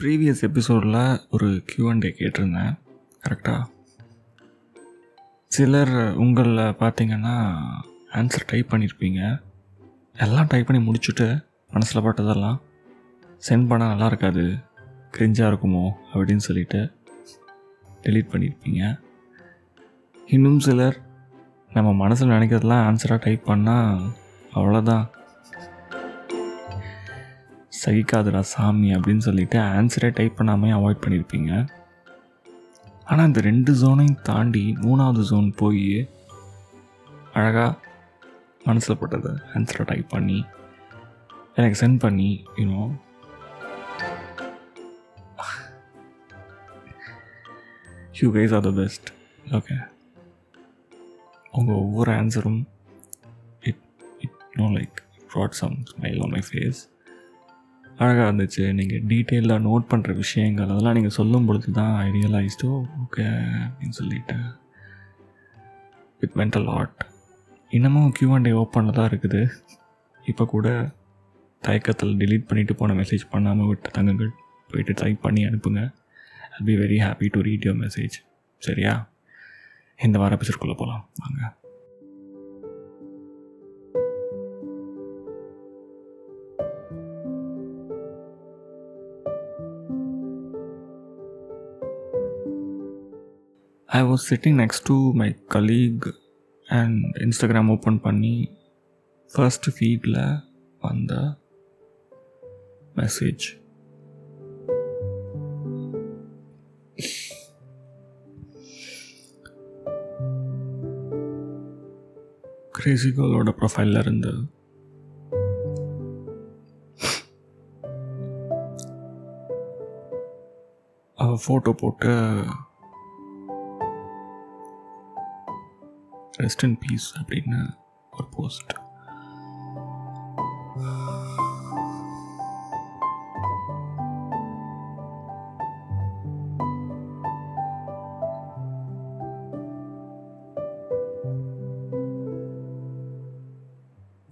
previous எபிசோடில் ஒரு Q and A கேட்டிருந்தேன். கரெக்டாக சிலர் உங்களில் பார்த்தீங்கன்னா ஆன்சர் டைப் பண்ணியிருப்பீங்க எல்லாம் டைப் பண்ணி முடிச்சுட்டு மனசில் பட்டதெல்லாம் சென்ட் பண்ணால் நல்லா இருக்காது கிரிஞ்சாக இருக்குமோ? அப்படின்னு சொல்லிட்டு டெலீட் பண்ணியிருப்பீங்க இன்னும் சிலர் நம்ம மனசில் நினைக்கிறதெல்லாம் ஆன்சராக டைப் பண்ணால் அவ்வளோதான் சகிக்காதுடா சாமி அப்படின்னு சொல்லிட்டு ஆன்சரே டைப் பண்ணாமல் அவாய்ட் பண்ணியிருப்பீங்க ஆனால் இந்த ரெண்டு ஜோனையும் தாண்டி மூணாவது ஜோன் போய் அழகாக மனசில் பட்டதை ஆன்சரை டைப் பண்ணி எனக்கு சென்ட் பண்ணி you know you guys are the best okay உங்கள் ஒவ்வொரு ஆன்சரும் it it know like brought some smile on my face அழகாக இருந்துச்சு. நீங்கள் டீட்டெயிலாக நோட் பண்ணுற விஷயங்கள் அதெல்லாம் நீங்கள் சொல்லும் பொழுது தான் ஐ ரியலைஸ்டோ ஓகே அப்படின்னு சொல்லிட்டு. வித் மென்டல் ஆர்ட் இன்னமும் கியூ அண்ட் ஓப்பனில் தான் இருக்குது. இப்போ கூட தயக்கத்தில் டிலீட் பண்ணிட்டு போன மெசேஜ் பண்ணாமல் விட்ட தங்கங்கள் போயிட்டு டைப் பண்ணி அனுப்புங்க. I be very happy to read your message சரியா? இந்த வார எபிசோட்குள்ளே போகலாம் வாங்க. I was sitting next to my colleague and Instagram open பண்ணி ஃபர்ஸ்ட் ஃபீடில் வந்த மெசேஜ் கிரேசி கேர்ளோட ப்ரொஃபைலில் இருந்து அவள் ஃபோட்டோ போட்டு ரெஸ்ட் இன் பீஸ் அப்படின்னு ஒரு போஸ்ட்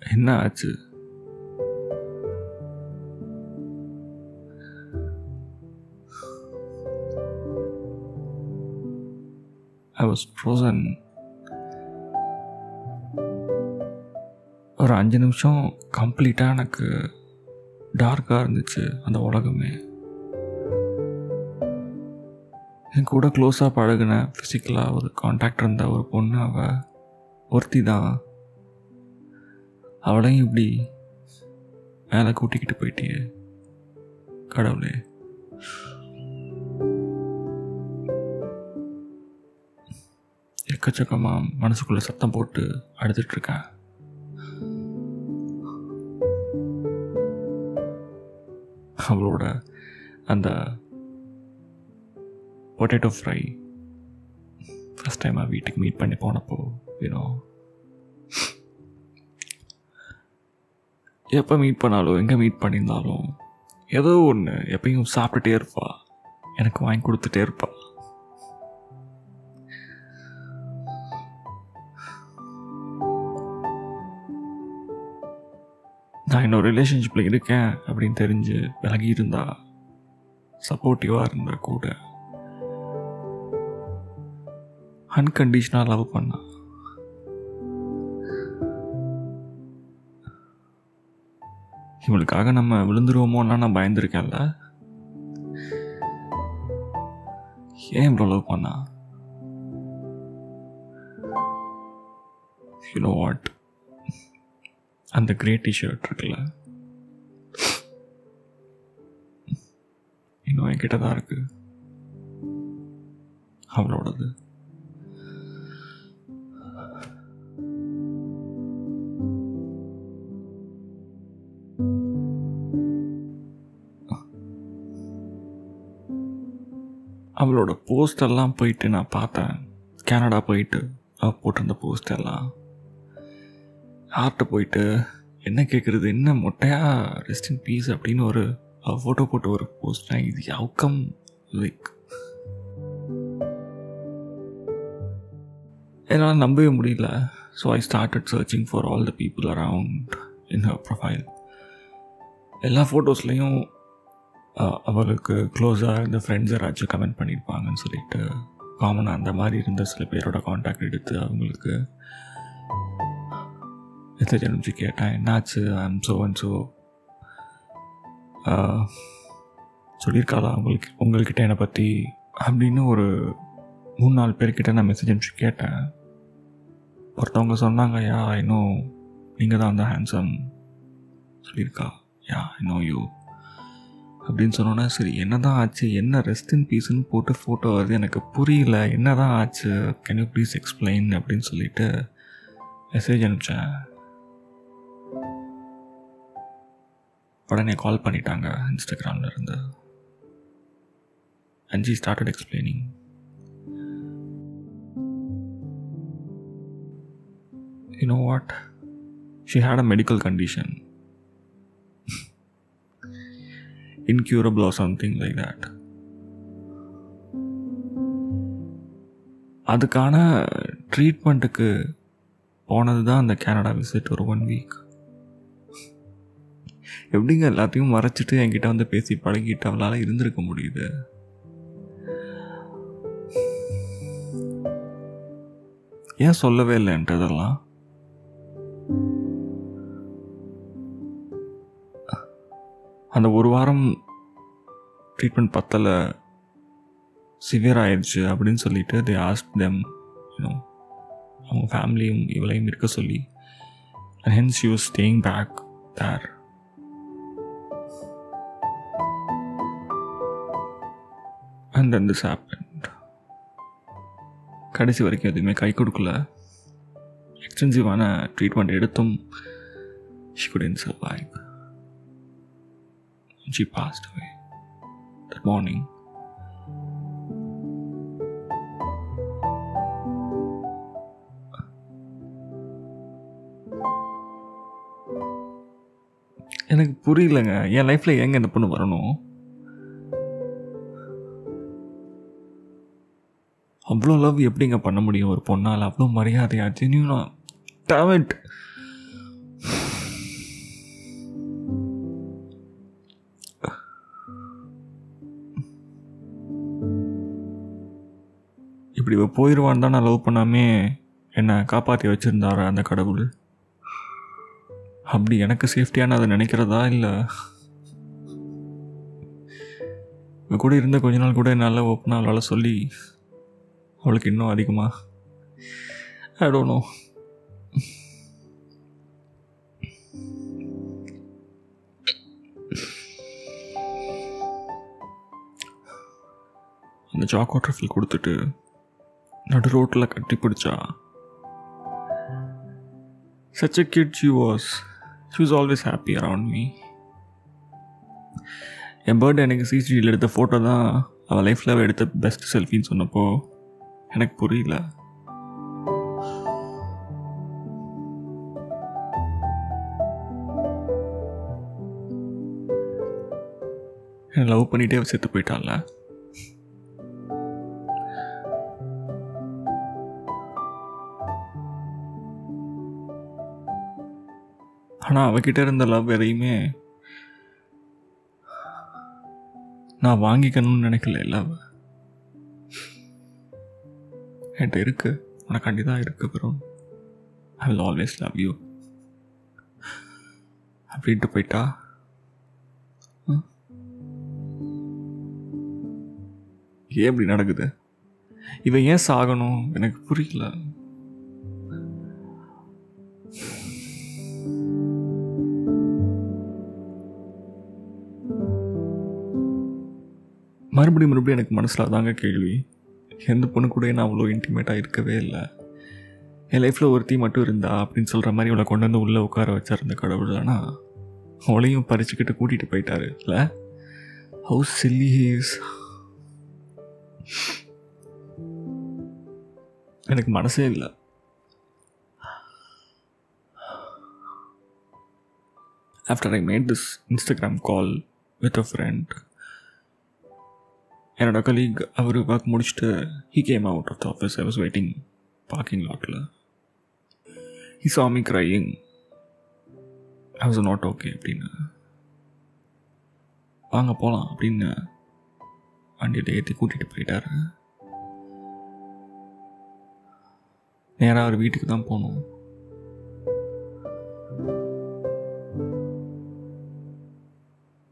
என்ன ஆச்சு ஐ வாஸ் frozen. ஒரு அஞ்சு நிமிஷம் கம்ப்ளீட்டாக எனக்கு டார்க்காக இருந்துச்சு அந்த உலகமே. என் கூட க்ளோஸாக பழகின ஃபிசிக்கலாக ஒரு காண்டாக்ட் இருந்த ஒரு பொண்ணு அவள் ஒருத்தி தான். அவளையும் இப்படி மேலே கூட்டிக்கிட்டு போயிட்டியே கடவுளே. எக்கச்சக்கமாக மனசுக்குள்ளே சத்தம் போட்டு அழுதுட்ருக்கேன் அவளோட அந்த பொட்டேட்டோ ஃப்ரை ஃபஸ்ட் டைம் வீட்டுக்கு மீட் பண்ணி போனப்போ யூனோ எப்போ மீட் பண்ணாலும் எங்கே மீட் பண்ணியிருந்தாலும் ஏதோ ஒன்று எப்பயும் சாப்பிட்டுட்டே இருப்பா. எனக்கு வாங்கி கொடுத்துட்டே இருப்பா. இன்னொரு ரிலேஷன்ஷிப்பில் இருக்கேன் அப்படின்னு தெரிஞ்சு விலகி இருந்தா சப்போர்ட்டிவாக இருந்தால் கூட. அன்கண்டிஷனாக லவ் பண்ணா. இவளுக்காக நம்ம விழுந்துருவோமோன்னா நான் பயந்துருக்கேன்ல. ஏன் இவ்வளோ லவ் பண்ணா? யூ நோ வாட் அந்த கிரே டிஷர்ட் இருக்குல்ல? இன்னும் என்கிட்ட தான் இருக்கு. அவளோடது. அவளோட போஸ்டெல்லாம் போயிட்டு நான் பார்த்தேன். கனடா போயிட்டு அவள் போட்டிருந்த போஸ்டெல்லாம் ஆர்ட்டை போயிட்டு என்ன கேட்குறது என்ன மொட்டையாக ரெஸ்ட் இன் பீஸ் அப்படின்னு ஒரு ஃபோட்டோ போட்டு ஒரு போஸ்ட் இது. அவுக்கம் லைக் என்னால் நம்பவே முடியல. So I started searching for all the people around in her profile எல்லா ஃபோட்டோஸ்லேயும் அவளுக்கு க்ளோஸாக இருந்த ஃப்ரெண்ட்ஸ் யாராச்சும் கமெண்ட் பண்ணியிருப்பாங்கன்னு சொல்லிட்டு காமனாக அந்த மாதிரி இருந்த சில பேரோட காண்டாக்ட் எடுத்து அவங்களுக்கு மெசேஜ் அனுப்பிச்சு கேட்டேன் என்னாச்சு ஐம் ஸோ அண்ட் ஸோ சொல்லியிருக்காளா உங்களுக்கு உங்கள்கிட்ட என்னை பற்றி அப்படின்னு ஒரு மூணு நாலு பேர்கிட்ட நான் மெசேஜ் அனுப்பிச்சு கேட்டேன். ஒருத்தவங்க சொன்னாங்க யா இன்னும் நீங்கள் தான் அந்த ஹேண்ட்ஸம் சொல்லியிருக்கா யா இன்னும் யூ அப்படின்னு சொன்னோன்னா சரி என்ன தான் ஆச்சு? என்ன ரெஸ்ட் இன் பீஸ்ன்னு போட்டு ஃபோட்டோ வருது? எனக்கு புரியல. என்ன தான் ஆச்சு? கேன் யூ ப்ளீஸ் எக்ஸ்பிளைன் அப்படின்னு சொல்லிட்டு மெசேஜ் அனுப்பிச்சேன். உடனே கால் பண்ணிட்டாங்க இன்ஸ்டாகிராமில் இருந்து and she started explaining you know she She a medical condition condition. Incurable or something like that. அதுக்கான ட்ரீட்மெண்ட்டுக்கு போனது தான் அந்த கேனடா விசிட் ஒரு ஒன் வீக் எப்படிங்க எல்லாத்தையும் மறைச்சிட்டு என்கிட்ட வந்து பேசி பழகிட்டு அவளால் இருந்திருக்க முடியுது? ஏன் சொல்லவே இல்லைன்றதெல்லாம் அந்த ஒரு வாரம் ட்ரீட்மெண்ட் பத்தலை சிவியர் ஆயிடுச்சு அப்படின்னு சொல்லிட்டு தே ஆஸ்க் தெம் யூனோ அவங்க ஃபேமிலியும் இவளையும் இருக்க சொல்லி. And hence you staying back there and then this happened கடைசி வரைக்கும் எதுவுமே கை கொடுக்கல. எக்ஸ்டென்சிவான ட்ரீட்மெண்ட் எடுத்தும் she couldn't survive she passed away that morning. எனக்கு புரியலங்க. என் லைஃப்பில் எங்கே இந்த பொண்ணு வரணும்? அவ்வளோ லவ் எப்படிங்க பண்ண முடியும்? ஒரு பொண்ணால் அவ்வளோ மரியாதையா ஜென்யூனா டேமெண்ட் இப்படி போயிடுவான்னு தான் நான் லவ் பண்ணாமே என்னை காப்பாற்றி வச்சுருந்தாரு அந்த கடவுள்? அப்படி எனக்கு சேஃப்டியான அதை நினைக்கிறதா இல்லை? இவ கூட இருந்த கொஞ்ச நாள் கூட என்னால் ஓப்பனாக அவளால் சொல்லி அவளுக்கு இன்னும் அதிகமாக ஐ டோன்ட் நோ அந்த சாக்கோ வாட்டர் ஃபில் கொடுத்துட்டு நடு ரோட்டில் கட்டி பிடிச்சா. Such a kid she was she was always happy around me N birthday எனக்கு சிசிடிவியில் எடுத்த ஃபோட்டோ தான் அவள் லைஃப்பில் எடுத்த பெஸ்ட் செல்ஃபின்னு சொன்னப்போ எனக்கு புரியல. என்னை லவ் பண்ணிகிட்டே செத்து போயிட்டான்ல ஆனால் அவகிட்ட இருந்த லவ் எதையுமே நான் வாங்கிக்கணும்னு நினைக்கல லவ். என்கிட்ட இருக்கு. உனக்காண்டி தான் இருக்கு வரும் I will always love you அப்படின்ட்டு போயிட்டா? ஏன் இப்படி நடக்குது? இவன் ஏன் சாகணும்? எனக்கு புரியல. மறுபடியும் மறுபடியும் எனக்கு மனசில் தாங்க கேள்வி. எந்த பொண்ணு கூட நான் அவ்வளோ இன்டிமேட்டாக இருக்கவே இல்லை. என் லைஃப்பில் ஒருத்தி மட்டும் இருந்தா அப்படின்னு சொல்கிற மாதிரி அவளை கொண்டு வந்து உள்ளே உட்கார வச்சிருந்த கடவுள். ஆனால் அவளையும் பறிச்சுக்கிட்டு கூட்டிகிட்டு போயிட்டாரு இல்லை? ஹவு சில்லி ஹீஸ் எனக்கு மனசே இல்லை. After I made this Instagram call with a friend என்னோட கலீக் அவர் ஒர்க் முடிச்சுட்டு he came out of the office I was waiting parking லாட்டில் he saw me crying I was not okay அப்படின்னு. வாங்க போகலாம் அப்படின்னு வண்டியில் ஏற்றி கூட்டிகிட்டு போயிட்டாரு. நேராக அவர் வீட்டுக்கு தான் போகணும்.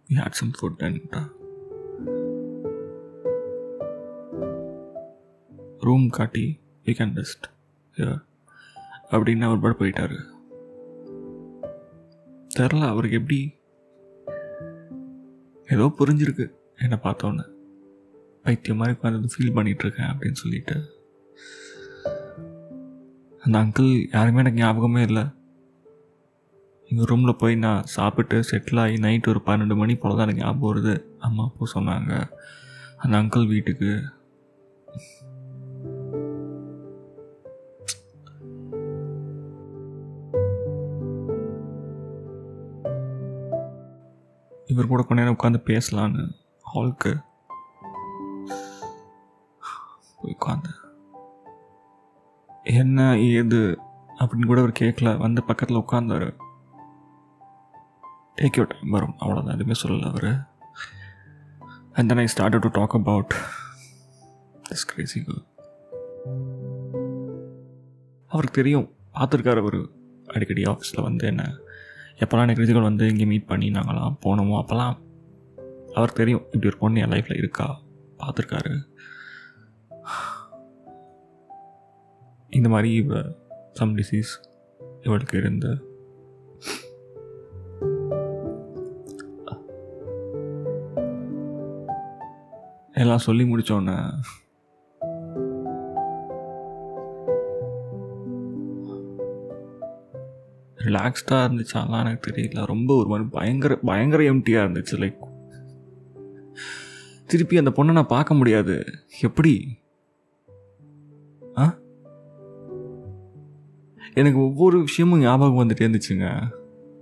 We had some food uh, room காட்டி யூ கேன் ரெஸ்ட் அப்படின்னு அவர் பாட்டு போயிட்டாரு. தெரில அவருக்கு எப்படி ஏதோ புரிஞ்சிருக்கு என்னை பார்த்தோன்னே. பைத்தியம் மாதிரி உட்காந்து ஃபீல் பண்ணிகிட்ருக்கேன் அப்படின்னு சொல்லிட்டு. அந்த அங்கிள் யாருமே எனக்கு ஞாபகமே இல்லை. எங்கள் ரூமில் போய் நான் சாப்பிட்டு செட்டில் ஆகி நைட் ஒரு பன்னெண்டு மணி போல் தான் எனக்கு ஞாபகம் வருது. அம்மா அப்போ சொன்னாங்க. அந்த அங்கிள் வீட்டுக்கு இவர் கூட கொஞ்ச நேரம் உட்காந்து பேசலான்னு ஹால்க்கு போய் உட்காந்து என்ன ஏது அப்படின்னு கூட அவர் கேட்கல. வந்து பக்கத்தில் உட்காந்தாரு டேக் யூ டைம் வரும். அவ்வளோதான் எதுவுமே சொல்லலை அவர். And then I start to talk about this crazy அவருக்கு தெரியும். பார்த்துருக்காரு அவர். அடிக்கடி ஆஃபீஸில் வந்து என்ன எப்போல்லாம் எனக்கு ரிஜிகள் வந்து இங்கே மீட் பண்ணி நாங்களாம் போனோமோ அப்போல்லாம் அவருக்கு தெரியும் இப்படி ஒரு பொண்ணு என் லைஃப்பில் இருக்கா பார்த்துருக்காரு. இந்த மாதிரி இவ சம் டிசீஸ் இவளுக்கு இருந்து. எல்லாம் சொல்லி முடித்தோன்னே ரிலாக்ஸ்டாக இருந்துச்சு. அதெல்லாம் எனக்கு தெரியல. ரொம்ப ஒரு மாதிரி பயங்கர பயங்கர எம்டியாக இருந்துச்சு. லைக் திருப்பி அந்த பொண்ணை நான் பார்க்க முடியாது. எப்படி? ஆ? எனக்கு ஒவ்வொரு விஷயமும் ஞாபகம் வந்துட்டே இருந்துச்சுங்க.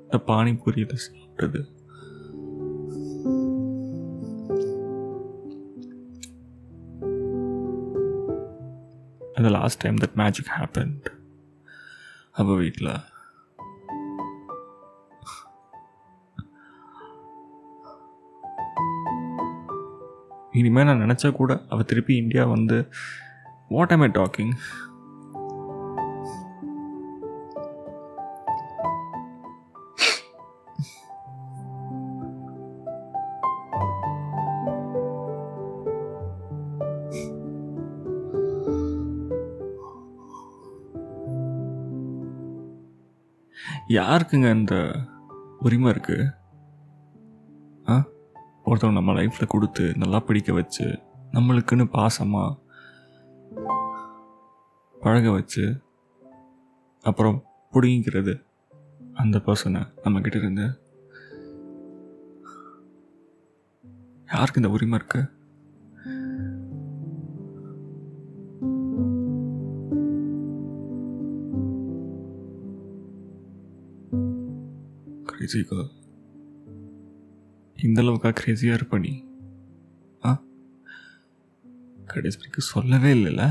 இந்த பானிபூரியில் சாப்பிட்டது. அந்த last time that magic happened அப்போ வீட்டில். இனிமேல் நான் நினச்சா கூட அவள் திருப்பி இந்தியா வந்து வாட் ஆம் ஐ டாக்கிங் யாருக்குங்க இந்த உரிமை இருக்குது ஆ? ஒருத்தவங்க நம்ம லைஃப்பில் கொடுத்து நல்லா பிடிக்க வச்சு நம்மளுக்குன்னு பாசமாக பழக வச்சு அப்புறம் பிடிங்கிறது அந்த பர்சனை நம்மக்கிட்ட இருந்து. யாருக்கு இந்த உரிமை இருக்கு? கிரேசி இந்த அளவுக்கா இருப்ப நீ? ஆ? கடைசி வரைக்கும் சொல்லவே இல்லைல்ல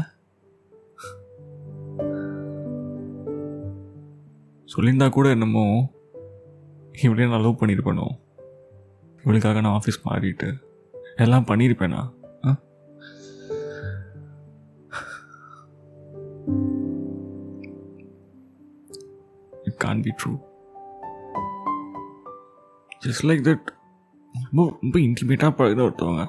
சொல்லியிருந்தா கூட என்னமோ இவளே நான் லவ் பண்ணியிருப்பேனோ? இவளுக்காக நான் ஆஃபீஸ் மாறிட்டு எல்லாம் பண்ணியிருப்பேனா? ஆ? It can't be true just like that ரொம்ப ரொம்ப இன்டிமேட்டாக பழகின ஒருத்தவங்க.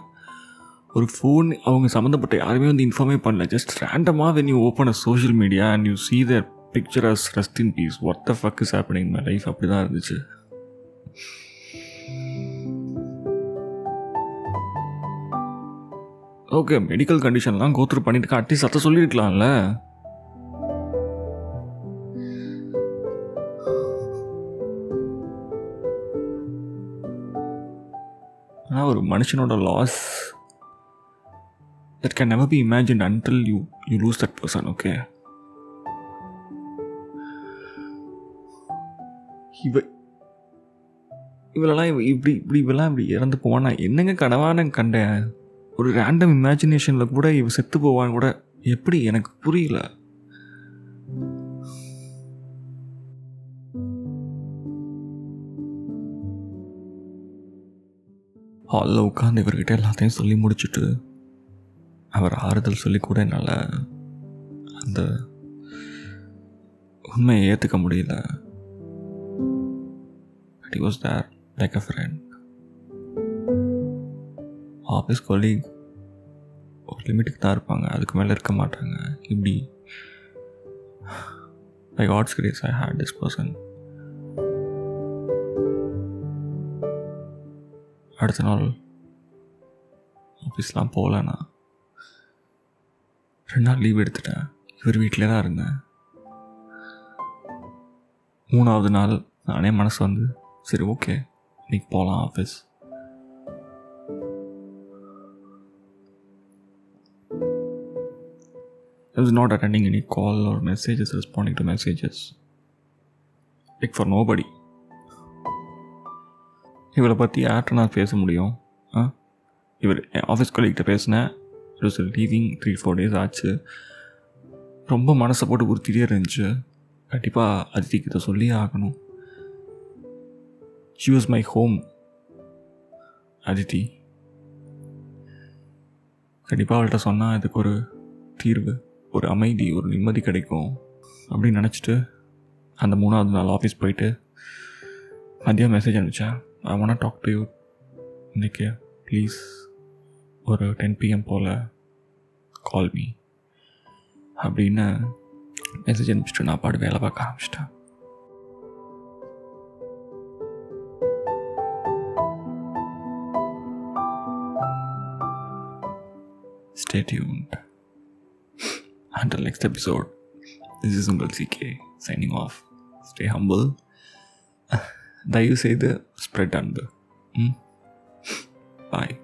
ஒரு ஃபோன் அவங்க சம்மந்தப்பட்ட யாருமே வந்து இன்ஃபார்மே பண்ணல. ஜஸ்ட் ரேண்டமாக when you open a social media and you see their picture as rest in peace what the fuck is happening my life அப்படி தான் இருந்துச்சு. ஓகே மெடிக்கல் கண்டிஷன்லாம் கோத்ரூ பண்ணிட்டு அட்லீஸ்ட் அதை சொல்லியிருக்கலாம்ல ஆனால் ஒரு மனுஷனோட loss that can never be imagine until you you lose that person okay இவ இவளெல்லாம் இப்படி இப்படி இவெல்லாம் இப்படி இறந்து போவான்? நான் என்னங்க கனவான கண்டேன் ஒரு ரேண்டம் இமேஜினேஷனில் கூட இவ செத்து போவான்னு கூட எப்படி எனக்கு புரியல. ஹாலில் உட்காந்து இவர்கிட்ட எல்லாத்தையும் சொல்லி முடிச்சுட்டு அவர் ஆறுதல் சொல்லி கூட என்னால் அந்த உண்மையை ஏற்றுக்க முடியல. But was there like a friend office colleague ஒரு லிமிட்டுக்கு தான் இருப்பாங்க. அதுக்கு மேலே இருக்க மாட்டாங்க. இப்படி. I God's grace I hate this person அடுத்த நாள் ஆஃபீஸ்லாம் போகலண்ணா ரெண்டு நாள் லீவ் எடுத்துட்டேன் இவர் வீட்டிலே தான் இருந்தேன் மூணாவது நாள் நானே மனசு வந்து சரி ஓகே இன்னைக்கு போகலாம் office I was attending attending call call or messages, responding to messages. Like for nobody. இவளை பற்றி யார்கிட்ட நான் பேச முடியும்? ஆ? இவர் என் ஆஃபீஸ் கொலீக்கிட்ட பேசினேன். It was leaving three four days ஆச்சு. ரொம்ப மனசை போட்டு உறுத்திட்டே இருந்துச்சு. கண்டிப்பாக அதித்திக்கு இதை சொல்லியே ஆகணும். She was my home Aditi கண்டிப்பாக அவள்கிட்ட சொன்னால் இதுக்கு ஒரு தீர்வு ஒரு அமைதி ஒரு நிம்மதி கிடைக்கும் அப்படின்னு நினச்சிட்டு அந்த மூணாவது நாள் ஆஃபீஸ் போயிட்டு மதியம் message அனுப்பிச்சேன். I want talk to you இன்னைக்கு ப்ளீஸ் ஒரு டென் பிஎம் போல் கால் மீ அப்படின்னு மெசேஜ் அனுப்பிச்சிட்டு நான் பாடு வேலை பார்க்க ஆரம்பிச்சிட்டேன் Stay tuned. Until next episode, this is Uncle CK signing off. Stay humble. தயவு செய்து ஸ்ப்ரெட் அன்பு ம் பாய்